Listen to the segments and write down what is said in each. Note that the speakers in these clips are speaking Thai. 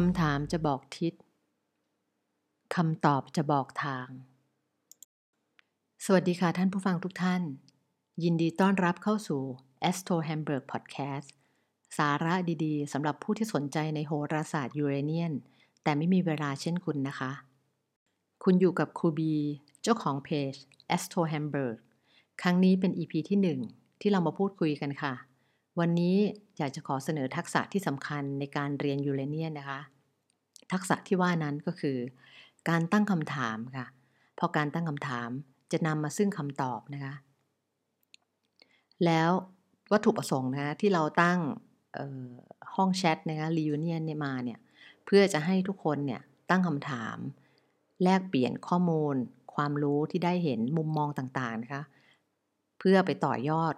คำถามจะบอกทิศ คำตอบจะบอกทาง สวัสดีค่ะท่านผู้ฟังทุกท่าน ยินดีต้อนรับเข้าสู่ Astro Hamburg Podcast สาระดีๆสำหรับผู้ที่สนใจในโหราศาสตร์ยูเรเนียน แต่ไม่มีเวลาเช่นคุณนะคะ คุณอยู่กับครูบี เจ้าของเพจ Astro Hamburg ครั้งนี้เป็น EP ที่ 1 ที่เรามาพูดคุยกันค่ะ วันนี้อยากจะขอเสนอทักษะที่สำคัญในการเรียนยูเรเนียนนะคะ ทักษะที่ว่านั้นก็คือ การตั้งคำถามค่ะพอการตั้งคำถามจะนำมาซึ่งคำตอบนะคะ แล้ววัตถุประสงค์นะคะที่เราตั้งห้องแชทนะคะรีวิเนียนเนี่ยมาเนี่ยเพื่อจะให้ทุกคนเนี่ยตั้งคำถาม แลกเปลี่ยนข้อมูล ความรู้ที่ได้เห็นมุมมองต่างๆนะคะเพื่อไปต่อยอด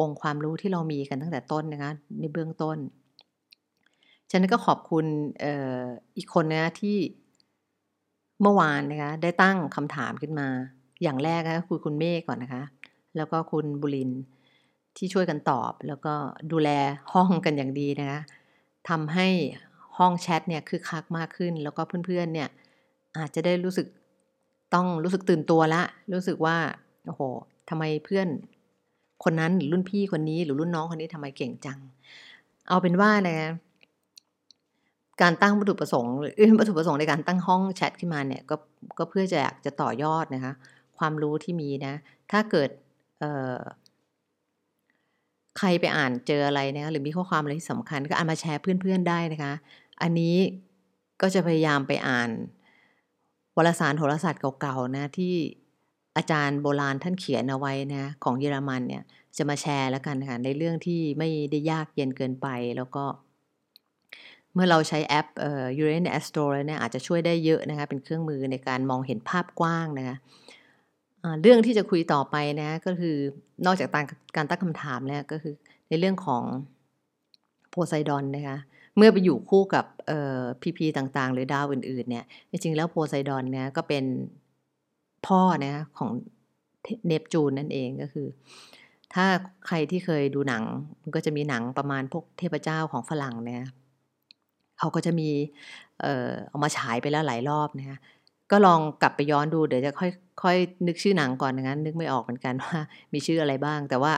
องค์ความรู้ที่เรามีกันตั้งแต่ต้นนะคะในเบื้องต้น ฉะนั้นก็ขอบคุณอออีกคนนะที่เมื่อวานนะคะได้ตั้งคำถามขึ้นมา อย่างแรกนะคือคุณเมฆก่อนนะคะ แล้วก็คุณบุรินที่ช่วยกันตอบ แล้วก็ดูแลห้องกันอย่างดีนะคะทำให้ห้องแชทเนี่ยคือคักมากขึ้น แล้วก็เพื่อนๆเนี่ยอาจจะได้รู้สึกต้องรู้สึกตื่นตัวละ รู้สึกว่าโอ้โหทำไมเพื่อนคนนั้นหรือรุ่นพี่คนนี้ หรือรุ่นน้องคนนี้ทำไมเก่งจัง เอาเป็นว่านะ การตั้งวัตถุประสงค์วัตถุประสงค์ในการตั้งห้องแชทขึ้นมาเนี่ยก็ก็เพื่อจะอยากจะต่อยอดนะคะ ความรู้ที่มีนะ ถ้าเกิดใครไปอ่านเจออะไรนะหรือมีข้อความอะไรที่สำคัญ ก็เอามาแชร์เพื่อนๆได้นะคะ อันนี้ก็จะพยายามไปอ่านวารสารโหราศาสตร์เก่าๆนะที่อาจารย์โบราณท่านเขียนเอาไว้นะของเยอรมันเนี่ยจะมาแชร์แล้วกันค่ะในเรื่องที่ไม่ได้ยากเย็นเกินไปแล้วก็ เมื่อเราใช้แอปเอ่อ Uranus Astro แล้วเนี่ยอาจจะช่วยได้เยอะนะคะเป็นเครื่องมือในการมองเห็นภาพกว้างนะคะเรื่องที่จะคุยต่อไปนะก็คือนอกจากการตั้งคำถามแล้วก็คือในเรื่องของโพไซดอนนะคะเมื่อไปอยู่คู่กับพีพีต่างๆ หรือดาวอื่นๆเนี่ยจริงๆแล้วโพไซดอนเนี่ยก็เป็นพ่อนะของเนปจูนนั่นเองก็คือ ถ้าใครที่เคยดูหนังมันก็จะมีหนังประมาณพวกเทพเจ้าของฝรั่งเนี่ย เขาก็จะมีเอ่อเอามาฉายไปแล้วหลายรอบนะคะก็ลองกลับไปย้อนดูเดี๋ยวจะค่อยค่อยนึกชื่อหนังก่อนงั้น นึกไม่ออกเหมือนกันว่ามีชื่ออะไรบ้าง แต่ว่า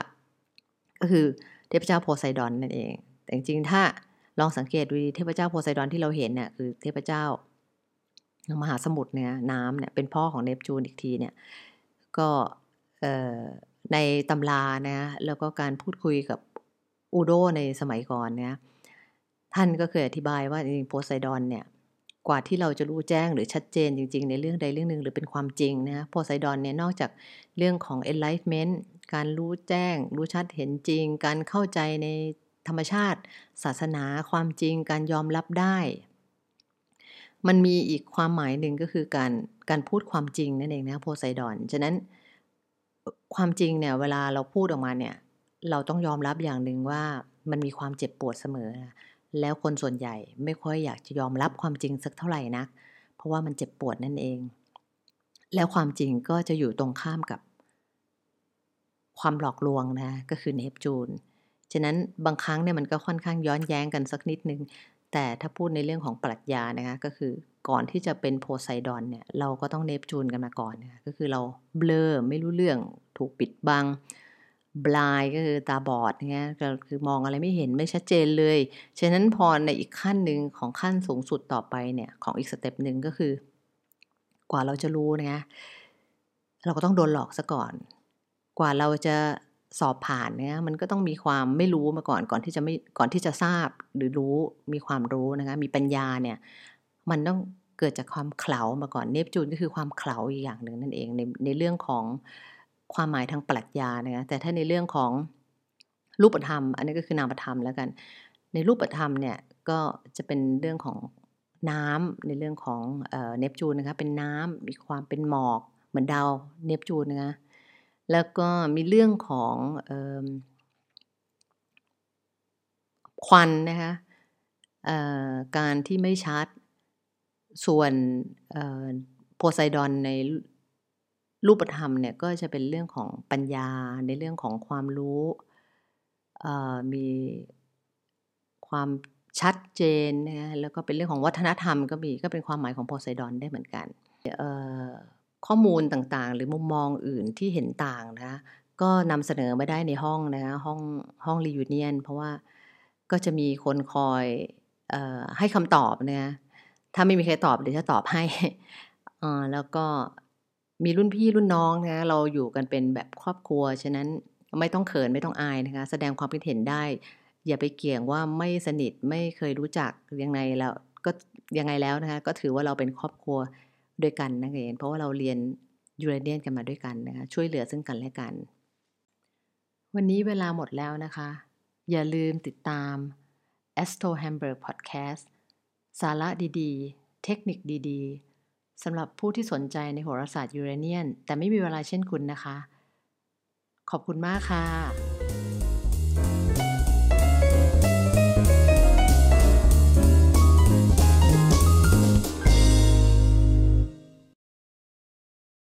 ก็คือเทพเจ้าโพไซดอนนั่นเอง แต่จริงๆถ้าลองสังเกตดูเทพเจ้าโพไซดอนที่เราเห็นเนี่ยคือเทพเจ้ามหาสมุทรเนี่ยน้ำเนี่ยเป็นพ่อของเนปจูนอีกทีเนี่ยก็ในตำรานะแล้วก็การพูดคุยกับอูโดในสมัยก่อนเนี่ย ท่านก็เคยอธิบายว่าจริงโพไซดอนเนี่ยกว่าที่เราจะรู้แจ้งหรือชัดเจนจริง ๆ ในเรื่องใดเรื่องหนึ่งหรือเป็นความจริงนะโพไซดอนเนี่ยนอกจากเรื่องของ enlightenment การรู้แจ้ง รู้ชัดเห็นจริง การเข้าใจในธรรมชาติ ศาสนาความจริง การยอมรับได้ มันมีอีกความหมายหนึ่งก็คือการการพูดความจริงนั่นเองนะโพไซดอนฉะนั้นความจริงเนี่ยเวลาเราพูดออกมาเนี่ยเราต้องยอมรับอย่างหนึ่งว่ามันมีความเจ็บปวดเสมอ แล้วคนส่วนใหญ่ไม่ค่อยอยากจะยอมรับความจริงสักเท่าไหร่นัก เพราะว่ามันเจ็บปวดนั่นเอง แล้วความจริงก็จะอยู่ตรงข้ามกับ ความหลอกลวงนะก็คือเนปจูน ฉะนั้นบางครั้งเนี่ยมันก็ค่อนข้างย้อนแย้งกันสักนิดนึง แต่ถ้าพูดในเรื่องของปรัชญานะคะก็คือก่อนที่จะเป็นโพไซดอนเนี่ยเราก็ต้องเนปจูนกันมาก่อนนะคะก็คือเราเบลอไม่รู้เรื่องถูกปิดบัง บลายก็คือตาบอดเนี่ยคือมองอะไรไม่เห็นไม่ชัดเจนเลย ฉะนั้นพอในอีกขั้นหนึ่งของขั้นสูงสุดต่อไปเนี่ยของอีก step หนึ่งก็คือ กว่าเราจะรู้นะเราก็ต้องโดนหลอกซะก่อน กว่าเราจะสอบผ่านเนี่ยมันก็ต้องมีความไม่รู้มาก่อนก่อนที่จะไม่ก่อนที่จะทราบหรือรู้มีความรู้นะคะมีปัญญาเนี่ยมันต้องเกิดจากความเขลามาก่อนเนปจูนก็คือความเขลาอีกอย่างหนึ่งนั่นเองในในเรื่องของ ความหมายทางปรัชญานะคะแต่ถ้าในเรื่องของรูปธรรม อันนี้ก็คือนามธรรมแล้วกัน ในรูปธรรมเนี่ยก็จะเป็นเรื่องของน้ำในเรื่องของเนปจูนนะคะเป็นน้ำมีความเป็นหมอก เหมือนดาวเนปจูนนะคะแล้วก็มีเรื่องของออควันนะคะการที่ไม่ชัดส่วนโพไซดอนใน รูปธรรมเนี่ยก็จะเป็นเรื่องของปัญญาในเรื่องของความรู้มีความชัดเจนนะแล้วก็เป็นเรื่องของวัฒนธรรมก็มีก็เป็นความหมายของโพไซดอนได้เหมือนกันข้อมูลต่างๆ หรือมุมมองอื่นที่เห็นต่างนะก็นำเสนอมาได้ในห้องนะคะห้องห้องรีวิเนียนเพราะว่าก็จะมีคนคอยอให้คำตอบนะถ้าไม่มีใครตอบเดี๋ยวจะตอบให้แล้วก็ มีรุ่นพี่รุ่นน้องนะเราอยู่กันเป็นแบบครอบครัว ฉะนั้นไม่ต้องเขินไม่ต้องอายนะคะ แสดงความคิดเห็นได้ อย่าไปเกี่ยงว่าไม่สนิทไม่เคยรู้จักยังไงแล้วก็ยังไงแล้วนะคะก็ถือว่าเราเป็นครอบครัวด้วยกันนั่นเองเพราะว่าเราเรียนยูเรเนียนกันมาด้วยกันนะคะช่วยเหลือซึ่งกันและกัน วันนี้เวลาหมดแล้วนะคะ อย่าลืมติดตาม Astro Hamburg Podcast สาระดีๆ เทคนิคดีๆ สำหรับผู้ที่สนใจในโหราศาสตร์ยูเรเนียน แต่ไม่มีเวลาเช่นคุณนะคะ ขอบคุณมากค่ะ